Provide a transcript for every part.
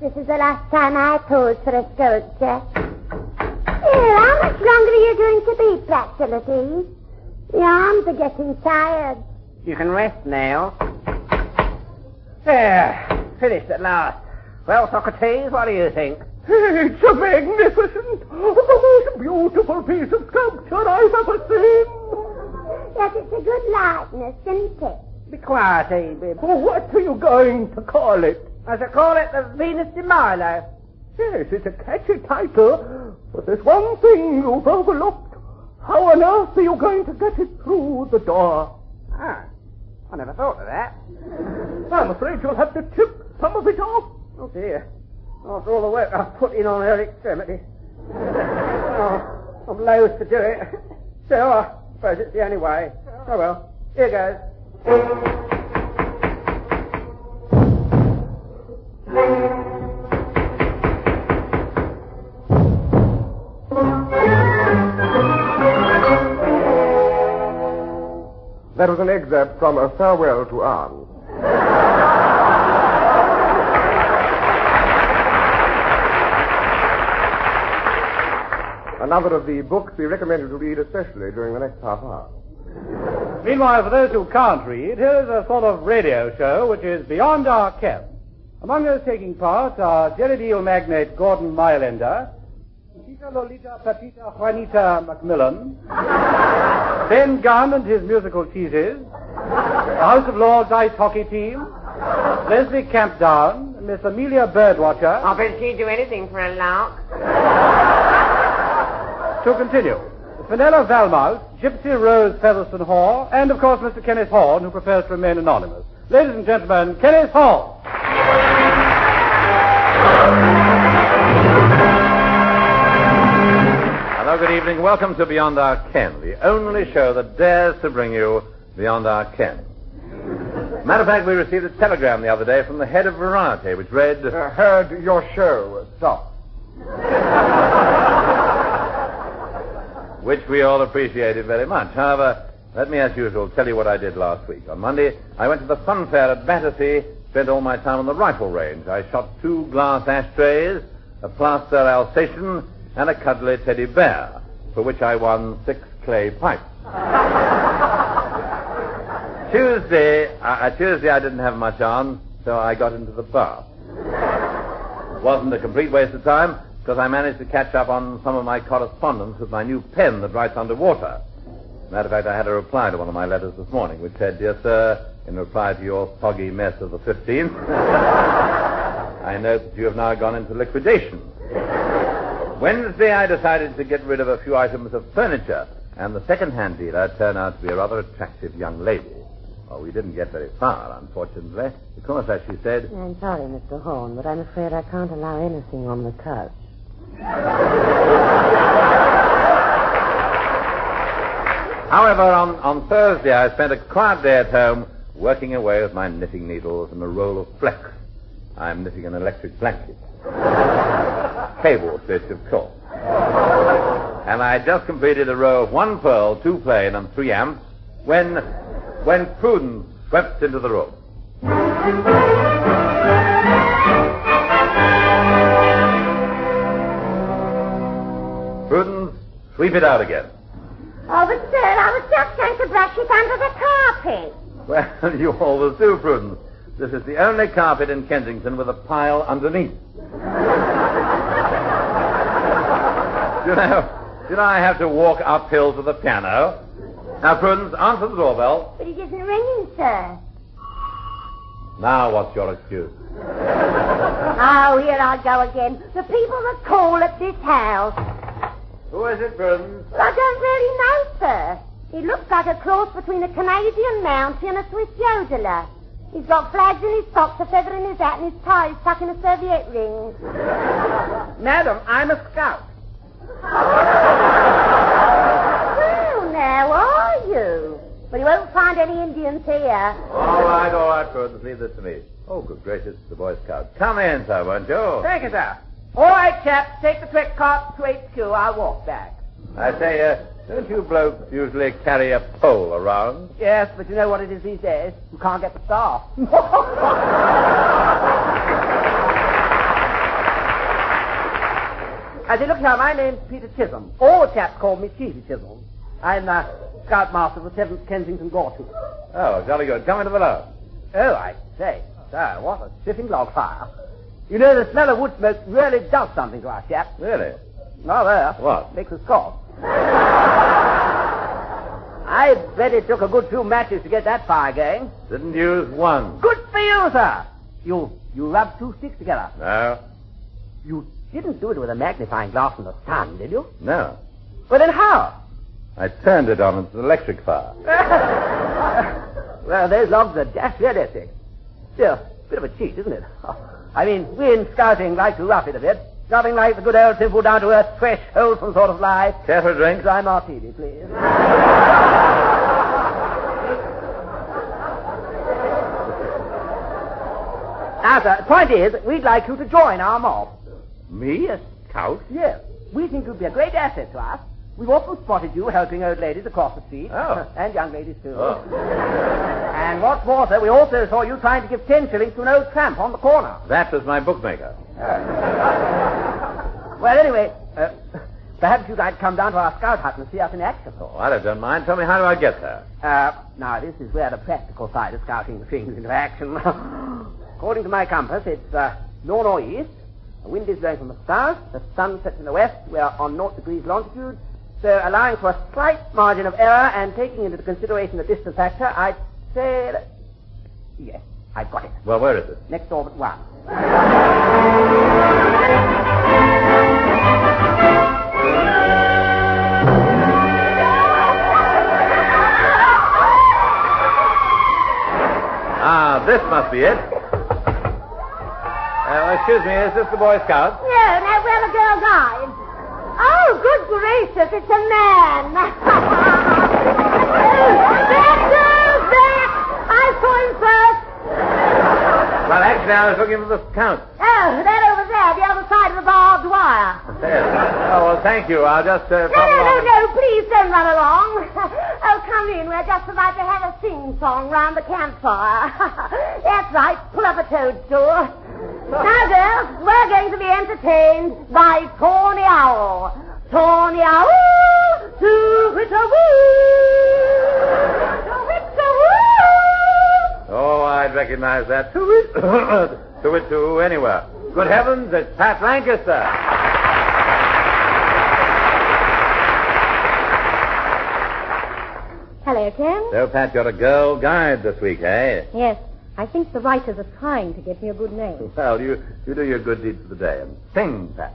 this is the last time I pose for a sculpture. Here, how much longer are you going to be, Praxilides? The arms are getting tired. You can rest now. There, finished at last. Well, Socrates, what do you think? It's a magnificent, the most beautiful piece of sculpture I've ever seen. Yes, it's a good likeness, isn't it? Be quiet, Abib. Oh, what are you going to call it? I shall call it the Venus de Milo. Yes, it's a catchy title, but there's one thing you've overlooked. How on earth are you going to get it through the door? Ah, I never thought of that. I'm afraid you'll have to chip some of it off. Oh dear. After all the work I've put in on her extremity. oh, I'm loath to do it. Still, I suppose it's the only way. Oh well, here goes. That was an excerpt from A Farewell to Arms. Another of the books we recommend you to read especially during the next half hour. Meanwhile, for those who can't read, here is a sort of radio show which is beyond our ken. Among those taking part are jelly deal magnate Gordon Mylender, Chica Lolita Pepita Juanita Macmillan, Ben Gunn and his musical teases, the House of Lords ice hockey team, Leslie Campdown, Miss Amelia Birdwatcher. I bet she'd do anything for a lark. To continue, Fenella Valmont, Gypsy Rose Featherston Hall, and of course Mr. Kenneth Horne, who prefers to remain anonymous. Ladies and gentlemen, Kenneth Horne. Good evening. Welcome to Beyond Our Ken, the only show that dares to bring you Beyond Our Ken. Matter of fact, we received a telegram the other day from the head of Variety, which read, Uh, heard your show. Stop. which we all appreciated very much. However, let me, as usual, tell you what I did last week. On Monday, I went to the fun fair at Battersea, spent all my time on the rifle range. I shot two glass ashtrays, a plaster Alsatian, and a cuddly teddy bear, for which I won six clay pipes. Tuesday, uh, Tuesday I didn't have much on, so I got into the bath. It Wasn't a complete waste of time, because I managed to catch up on some of my correspondence with my new pen that writes underwater. Matter of fact, I had a reply to one of my letters this morning, which said, Dear Sir, in reply to your foggy mess of the 15th, I note that you have now gone into liquidation. Wednesday, I decided to get rid of a few items of furniture, and the second-hand dealer turned out to be a rather attractive young lady. Well, we didn't get very far, unfortunately, because, as she said, I'm sorry, Mr. Horne, but I'm afraid I can't allow anything on the couch. However, on, on Thursday, I spent a quiet day at home working away with my knitting needles and a roll of flex. I'm knitting an electric blanket. Cable stitch, of course. And I had just completed a row of one pearl, two plain, and three amps when, when Prudence swept into the room. Prudence, sweep it out again. Oh, but sir, I was just going to brush it under the carpet. Well, you always do, Prudence. This is the only carpet in Kensington with a pile underneath. You know, did I have to walk uphill to the piano? Now, Prudence, answer the doorbell. But it isn't ringing, sir. Now, what's your excuse? Oh, here I go again. The people that call at this house. Who is it, Prudence? I don't really know, sir. He looks like a cross between a Canadian Mountie and a Swiss yodeler. He's got flags in his socks, a feather in his hat, and his tie is stuck in a serviette ring. Madam, I'm a scout. Well, now are you? But you won't find any Indians here. All right, all right, Prudence. Leave this to me. Oh, good gracious, the Boy Scout. Come in, sir, won't you? Thank you, sir. All right, chaps, take the trick cart to HQ. I'll walk back. I say, uh, don't you blokes usually carry a pole around? Yes, but you know what it is these days? You can't get the staff. I say, look here, my name's Peter Chisholm. All the chaps call me Cheesy Chisholm. I'm the Scoutmaster of the 7th Kensington Gortu. Oh, jolly good. Come into the lounge. Oh, I say, sir, what a sitting log fire. You know, the smell of wood smoke really does something to our chaps. Really? Not there. What? Makes us cough. I bet it took a good few matches to get that fire going. Didn't use one. Good for you, sir. You you rubbed two sticks together. No? You didn't do it with a magnifying glass in the sun, did you? No. Well, then how? I turned it on. It's an electric fire. well, those logs are just realistic. Still, bit of a cheat, isn't it? I mean, we in scouting like to rough it a bit. Nothing like the good old simple down to earth, fresh, wholesome sort of life. Care for a drink? Dry martini, please. now, sir, the point is, we'd like you to join our mob. Me, a scout? Yes. We think you'd be a great asset to us. We've often spotted you helping old ladies across the street. Oh. and young ladies, too. Oh. And what's more, sir, we also saw you trying to give ten shillings to an old tramp on the corner. That was my bookmaker. Well, anyway, uh, perhaps you'd like to come down to our scout hut and see us in action. Oh, I don't mind. Tell me, how do I get there? Uh, now, this is where the practical side of scouting swings into action. According to my compass, it's uh, north or east. The wind is blowing from the south. The sun sets in the west. We are on naught degrees longitude. So, allowing for a slight margin of error and taking into consideration the distance factor, I'd say that... Yes, I've got it. Well, where is it? Next orbit one. Ah, this must be it. Uh, excuse me, is this the Boy Scout? No, no, we're the girl guide. Oh, good gracious, it's a man. there goes back. I saw him first. Well, actually, I was looking for the Scout. Oh, that over there, the other side of the barbed wire. Yes. Oh, well, thank you. I'll just uh, No, no, no, no, please don't run along. Oh, come in. We're just about to have a sing-song round the campfire. That's right. Pull up a toadstool. Now, girls, we're going to be entertained by Tawny Owl. Tawny Owl, to-wit-a-woo, to-wit-a-woo. Oh, I'd recognize that. To it, to it, to anywhere. Good heavens, it's Pat Lancaster. Hello, Ken. So, Pat, you're a girl guide this week, eh? Yes, I think the writers are trying to get me a good name. Well, you, you do your good deeds for the day and sing, Pat.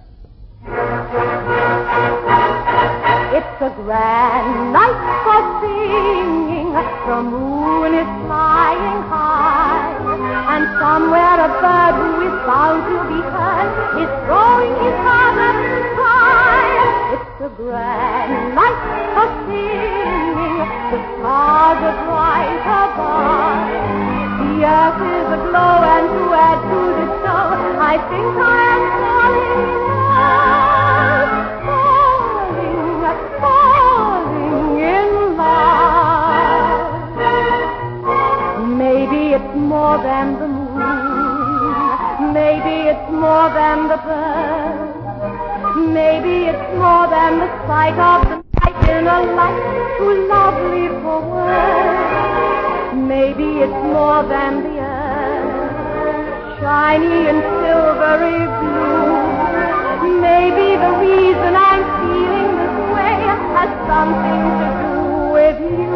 It's a grand night for singing. The moon is flying high. And somewhere a bird who is bound to be heard is throwing his heart up to sky. It's a grand night for singing. The stars are bright above. The earth is aglow and to add to the show, I think I am falling in love. Falling, falling in love. Maybe it's more than the moon. Maybe it's more than the bird. Maybe it's more than the sight of the night in a light too lovely for words. Maybe it's more than the earth, shiny and silvery blue. Maybe the reason I'm feeling this way has something to do with you.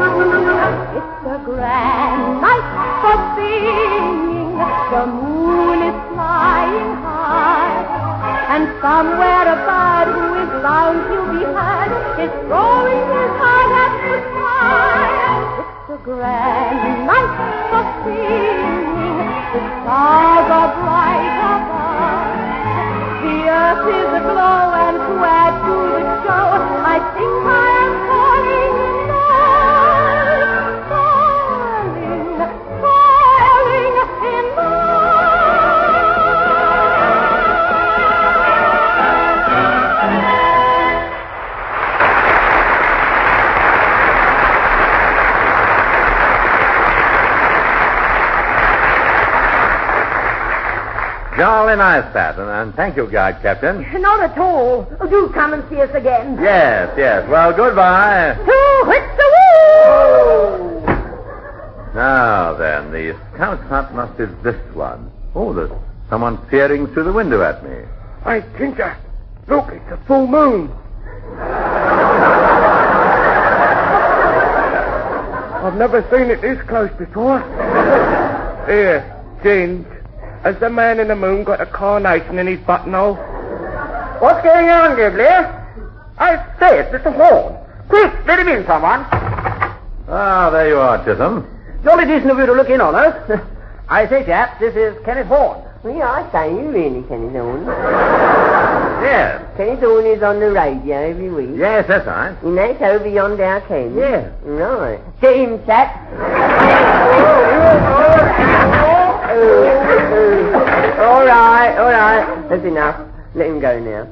It's a grand night for singing. The moon is flying high. And somewhere a bird who is bound to be heard is throwing his heart at the sky. A grand night for singing. Ah, the stars are bright above. The earth is aglow, and to add to the show, I think I Jolly nice, Pat, and, and thank you, Guide Captain. Not at all. Oh, do come and see us again. Yes, yes. Well, goodbye. Two hits the woo! Now then, the scout hut must be this one. Oh, there's someone peering through the window at me. Hey, Ginger, look, it's a full moon. I've never seen it this close before. Here, Ginge, has the man in the moon got a carnation in his buttonhole? What's going on, Gibbler? I say, it's Mr. Horne. Quick, let him in, someone. Ah, there you are, Chisholm. Jolly decent of you to look in on us. I say, chap, this is Kenneth Horne. Yeah, I say, you really Kenneth Horne. Yes. Kenneth Horne is on the radio every week. Yes, that's right. And that's over yonder our Ken. Yes. Right. Get him, chap. all right, all right. That's enough. Let him go now.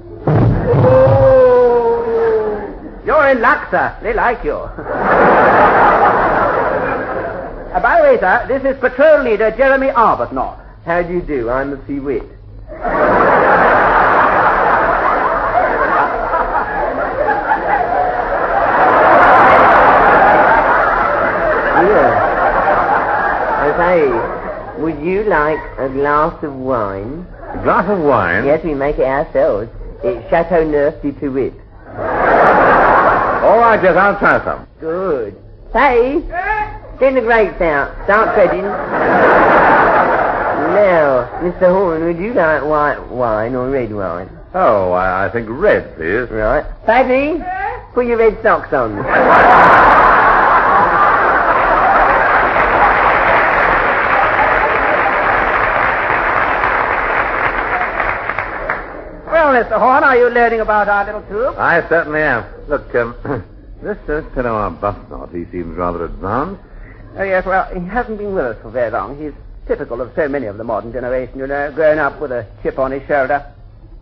You're in luck, sir. They like you. uh, by the way, sir, this is Patrol Leader Jeremy Arbuthnot. How do you do? I'm the Wit. yeah. I would you like a glass of wine? A glass of wine? Yes, we make it ourselves. It's Chateau Neuf du Tuit. All right, yes, I'll try some. Good. Say, send the grapes out. Start treading. now, Mr. Horne, would you like white wine or red wine? Oh, I, I think red, please. Right. Paddy, put your red socks on. Well, Mr. Horne, are you learning about our little troop? I certainly am. Look, um, this uh, fellow Arbuthnot, he seems rather advanced. Oh, yes, well, he hasn't been with us for very long. He's typical of so many of the modern generation, you know, grown up with a chip on his shoulder.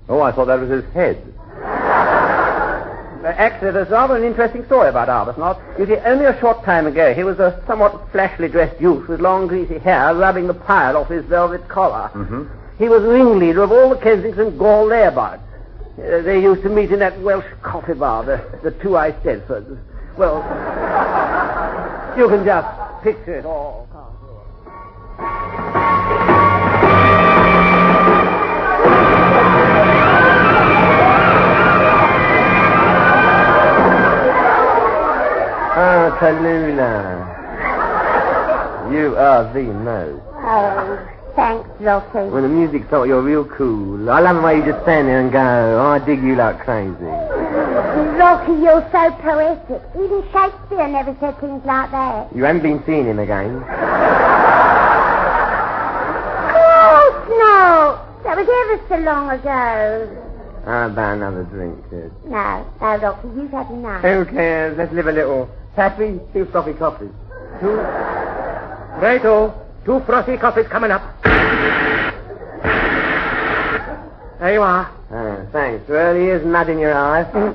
Oh, I thought that was his head. Uh, actually, there's rather an interesting story about Arbuthnot. You see, only a short time ago, he was a somewhat flashily dressed youth with long, greasy hair rubbing the pile off his velvet collar. Mm-hmm. He was ringleader of all the Kensington Gaul layabouts. Uh, they used to meet in that Welsh coffee bar, the, the Two Eye Stedfords. Well, you can just picture it all. Ah, Tallulah. You are the most. Oh, thanks, Lottie. When the music starts, you're real cool. I love the way you just stand there and go, oh, I dig you like crazy. Lottie, you're so poetic. Even Shakespeare never said things like that. You haven't been seeing him again. Oh, no. That was ever so long ago. How about another drink, kid? No, no, Lottie, you've had enough. Who cares? Let's live a little. Pappy, two frothy coffees. Two. Righto. Two frothy coffees coming up. There you are. Ah, thanks. Well, here's mud in your eyes. Lottie,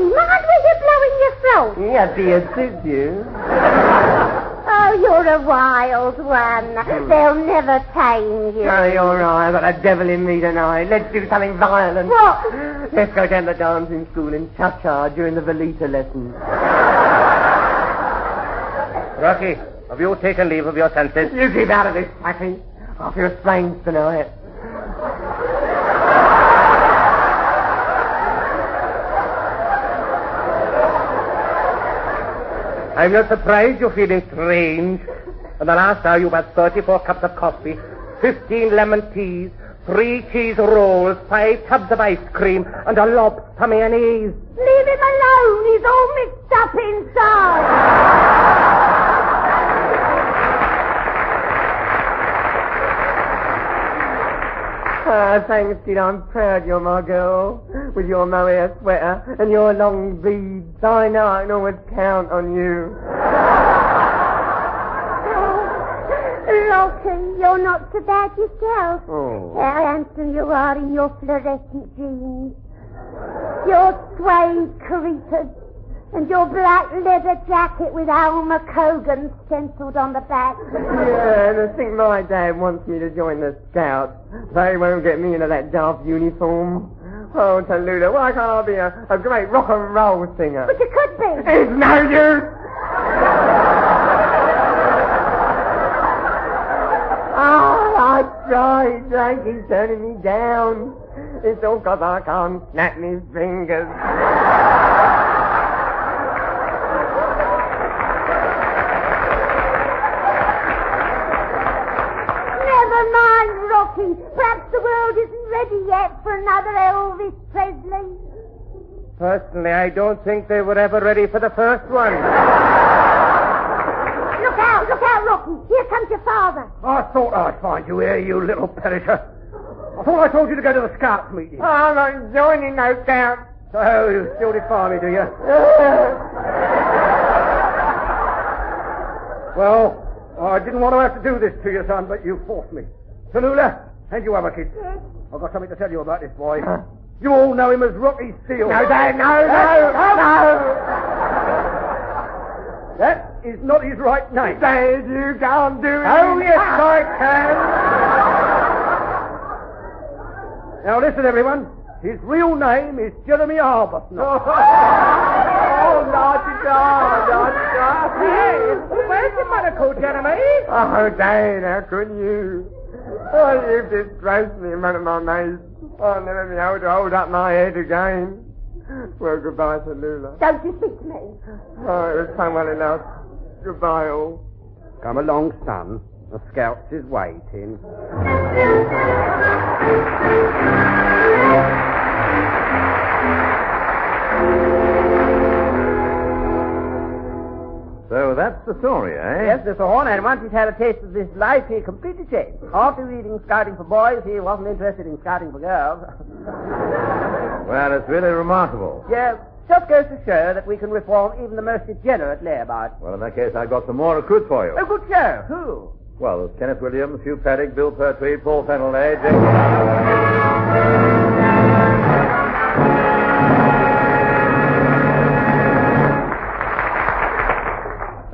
mind where you're blowing your throat. yeah, beard suits you. Oh, you're a wild one. They'll never tame you. Oh, you're right. I've got a devil in me tonight. Let's do something violent. What? Let's go down to dancing school and cha-cha during the Veleta lessons. Rocky, have you taken leave of your senses? You keep out of this, Pappy. I feel strange tonight. I'm not surprised you're feeling strange. In the last hour you've had 34 cups of coffee, 15 lemon teas, three cheese rolls, five tubs of ice cream, and a lobster mayonnaise. Leave him alone. He's all mixed up inside. Ah, thanks, kid. I'm proud you're my girl. With your mohair sweater and your long beads. I know I can always count on you. Lottie, you're not so bad yourself. Oh. How handsome you are in your fluorescent jeans. Your suede carretas And your black leather jacket with Alma Cogan stenciled on the back. Yeah, and I think my dad wants me to join the scouts. They won't get me into that daft uniform. Oh, Tallulah, why can't I be a, a great rock and roll singer? But you could be. It's no use! Oh, I tried, he's turning me down. It's all 'cause I can't snap my fingers. Mind, Perhaps the world isn't ready yet for another Elvis Presley. Personally, I don't think they were ever ready for the first one. Look out, look out, Rocky. Here comes your father. I thought I'd find you here, you little perisher. I thought I told you to go to the scouts meeting. Oh, I'm not joining no scouts. So you still defy me, do you? Well, I didn't want to have to do this to you, son, but you forced me. Tallulah, and you other kids. I've got something to tell you about this boy. You all know him as Rocky Steele. No, Dad, no, no, no. That is not his right name. Dad, you can't do it. Oh, yes, I can. Now listen, everyone. His real name is Jeremy Arbuthnot. Oh, naughty dog, naughty dog. Hey, where's the medical, Jeremy? Oh, Dad, how could you? Oh, you've disgraced me in front of my mates. I'll never be able to hold up my head again. Well, goodbye, Tallulah. Don't you speak to me. Oh, it was fun well enough. Goodbye, all. Come along, son. The scouts is waiting. So that's the story, eh? Yes, Mr. Horne, and once he's had a taste of this life, he completely changed. After reading Scouting for Boys, he wasn't interested in Scouting for Girls. Well, it's really remarkable. yes, just goes to show that we can reform even the most degenerate layabout. Well, in that case, I've got some more recruits for you. Oh, good show. Who? Well, there's Kenneth Williams, Hugh Paddick, Bill Pertwee, Paul Fenoulhet, James...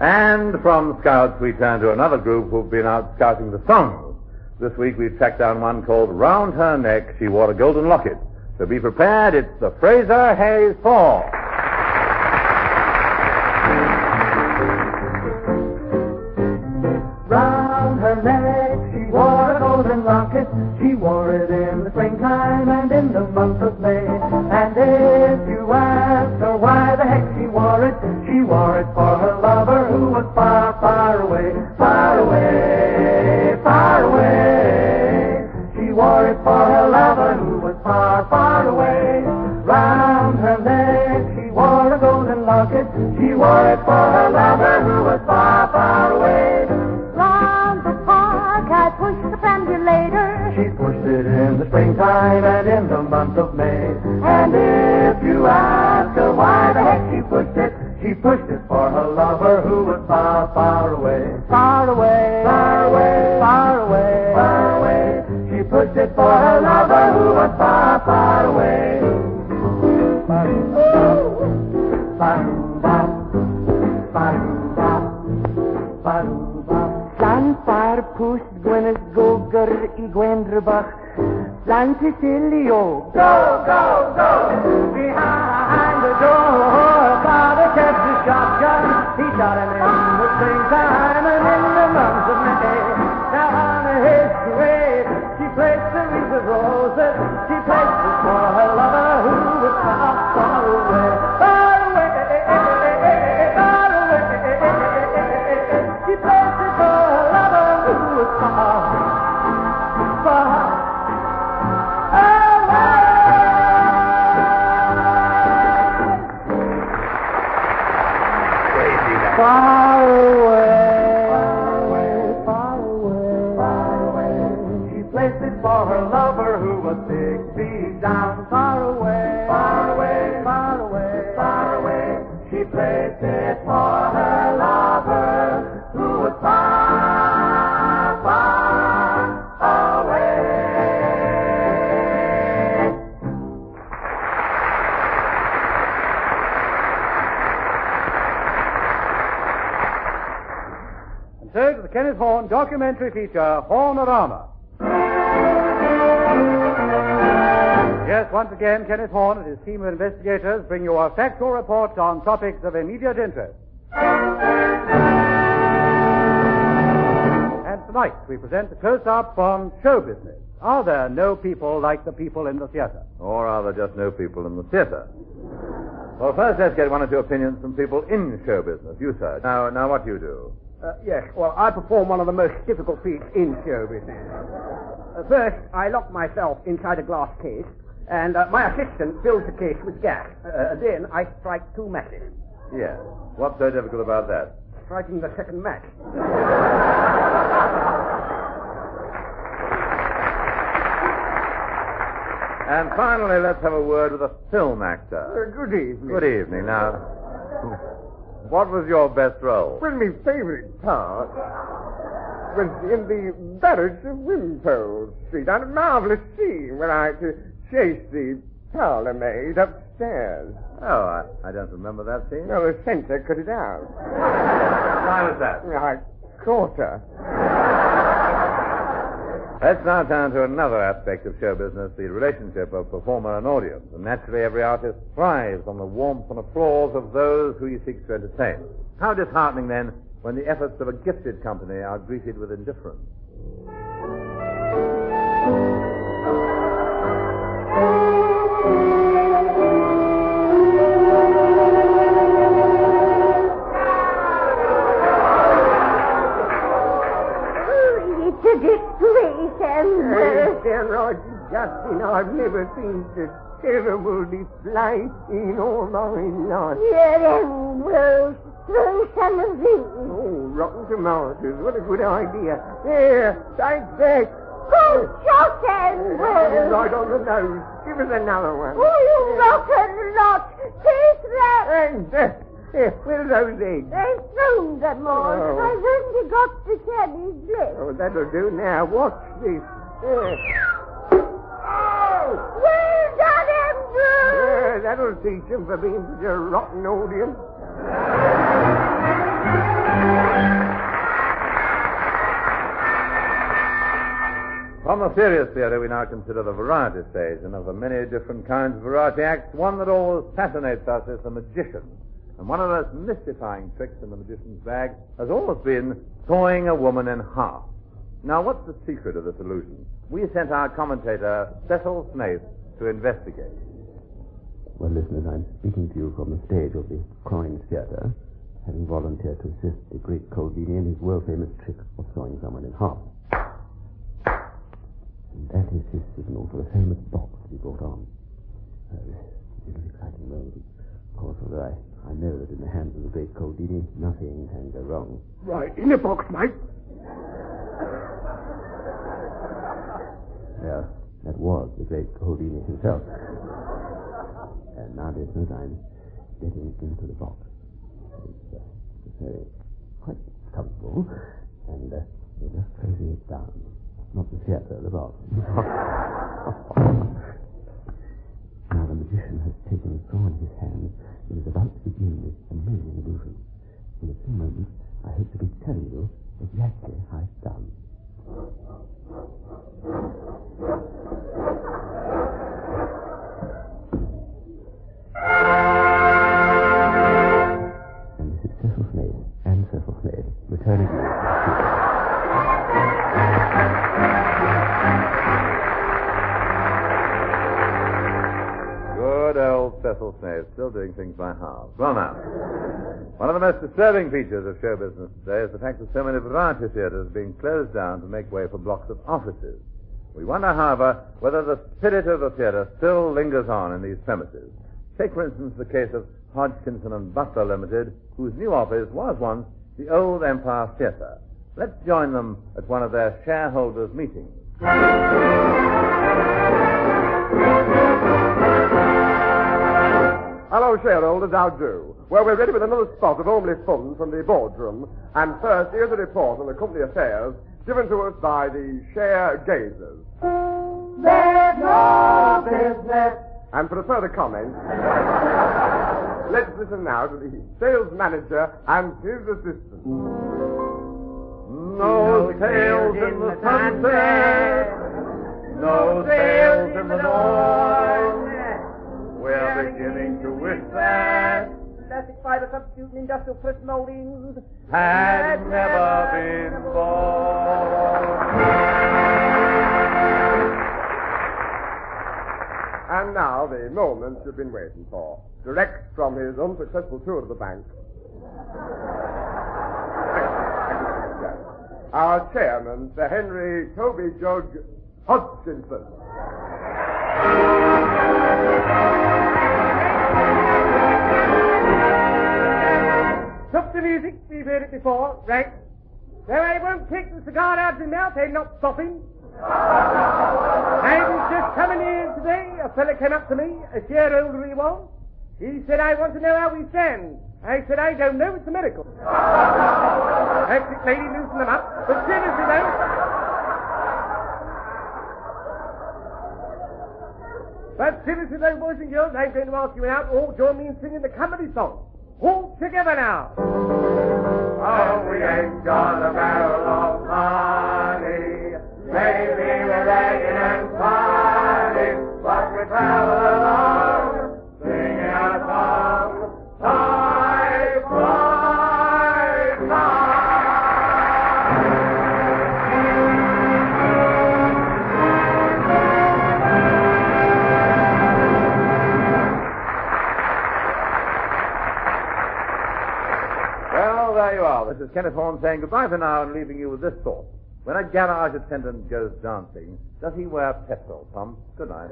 And from scouts, we turn to another group who've been out scouting the songs. This week we've tracked down one called Round Her Neck, She Wore a Golden Locket. So be prepared, it's the Fraser Hayes Four. Round her neck she wore a golden locket. She wore it in the springtime and in the month of May. And if you ask her why the heck she wore it, she wore it for her Slan Cecilio. Go, go, go! Behind the door, father kept his shotgun. He shot him in the springtime and in the month of May. Now on his grave, she placed a wreath of roses. She placed it for her lover who was far, far away. Documentary feature, Hornorama. Yes, once again, Kenneth Horne and his team of investigators bring you a factual report on topics of immediate interest. And tonight we present the close-up on show business. Are there no people like the people in the theater? Or are there just no people in the theater? Well, first let's get one or two opinions from people in show business. You, sir. Now, now what do you do? Uh, yes, well, I perform one of the most difficult feats in show business. Uh, first, I lock myself inside a glass case, and uh, my assistant fills the case with gas. Uh, then I strike two matches. Yes. What's so difficult about that? Striking the second match. And finally, let's have a word with a film actor. Uh, good evening. Good evening. Now, what was your best role? Well, my favorite part was in the Barretts of Wimpole Street on a marvelous scene where I had to chase the parlor maid upstairs. Oh, I, I don't remember that scene. No, the censor cut it out. Why was that? I caught her. Let's now turn to another aspect of show business, the relationship of performer and audience. And naturally, every artist thrives on the warmth and applause of those who he seeks to entertain. How disheartening, then, when the efforts of a gifted company are greeted with indifference. Justin, I've never seen such terrible display in all my life. Here, Ambrose, throw some of these. Oh, rotten tomatoes. What a good idea. Here, take that. Who shot That is Ambrose? right on the nose. Give us another one. Oh, you rotten lot. Taste that. And, uh, here, where are those eggs? They thrown them all. Oh. I've only got the cabbies left. Oh, that'll do now. Watch this. There. Yeah, that'll teach them for being such a rotten audience. From the serious theatre, we now consider the variety stage, and of the many different kinds of variety acts, one that always fascinates us is the magician. And one of the most mystifying tricks in the magician's bag has always been sawing a woman in half. Now, what's the secret of this illusion? We sent our commentator, Cecil Snaith, to investigate. Well, listeners, I'm speaking to you from the stage of the Croydon Theatre, having volunteered to assist the great Colvini in his world-famous trick of sawing someone in half. And that is his signal for the famous box to be brought on. Uh, is an exciting moment. Of course, although I, I know that in the hands of the great Colvini, nothing can go wrong. Right, in the box, mate. Yes, that was the great Houdini himself. And I'm getting into the box. It's, uh, it's very quite comfortable, and uh, we're just closing it down. Not the theatre, the box. now the magician has taken a saw in his hand and is about to begin this amazing illusion. In a few moments, I hope to be telling you exactly how it's done. Good old Cecil Snaith, still doing things by halves. Well, now, one of the most disturbing features of show business today is the fact that so many variety theatres are being closed down to make way for blocks of offices. We wonder, however, whether the spirit of the theatre still lingers on in these premises. Take, for instance, the case of Hodgkinson and Butler Limited, whose new office was once the old Empire Theatre. Let's join them at one of their shareholders' meetings. Hello, shareholders, how do? Well, we're ready with another spot of homely fun from the boardroom. And first, here's a report on the company affairs given to us by the share gazers. There's no business. And for a further comment, let's listen now to the sales manager and his assistant. No sails in the sunset. No sails in the dawn. We're beginning to wish that Elastic fiber substitute in industrial press moldings. had never been born. And now the moment you've been waiting for. Direct from his unsuccessful tour of the bank. Our chairman, Sir Henry Toby Jug Hodgkinson. Stop the music. We've heard it before. Right. No, I won't take the cigar out of his mouth. I'm not stopping. I was coming here today. A fella came up to me, a year older he was. He said, I want to know how we stand. I said, I don't know. It's a miracle. Hectic lady, loosen them up. But seriously, though. But seriously, though, boys and girls, I'm going to ask you out all join me in singing the comedy song. All together now. Oh, we ain't got a barrel of money. Kenneth Horne saying goodbye for now and leaving you with this thought. When a garage attendant goes dancing, does he wear petrol pump? Good night.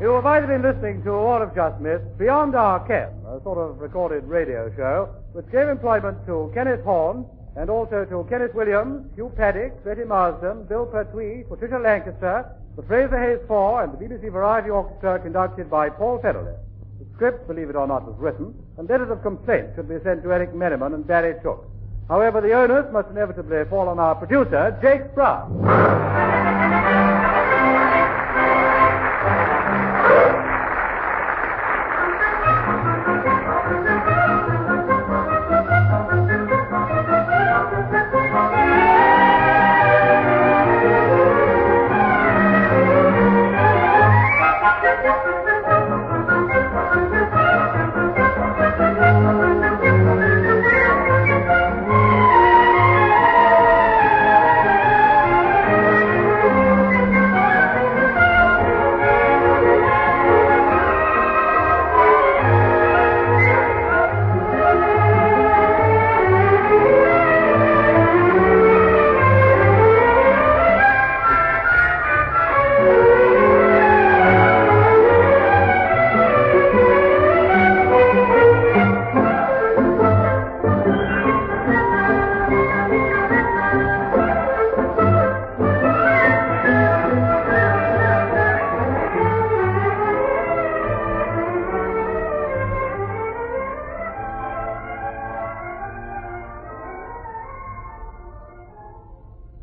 You have either been listening to or have just missed Beyond Our Ken, a sort of recorded radio show which gave employment to Kenneth Horne and also to Kenneth Williams, Hugh Paddick, Betty Marsden, Bill Pertwee, Patricia Lancaster, the Fraser Hayes Four, and the BBC Variety Orchestra conducted by Paul Fenoulhet. The script, believe it or not, was written, and letters of complaint should be sent to Eric Merriman and Barry Took. However, the onus must inevitably fall on our producer, Jacques Brown.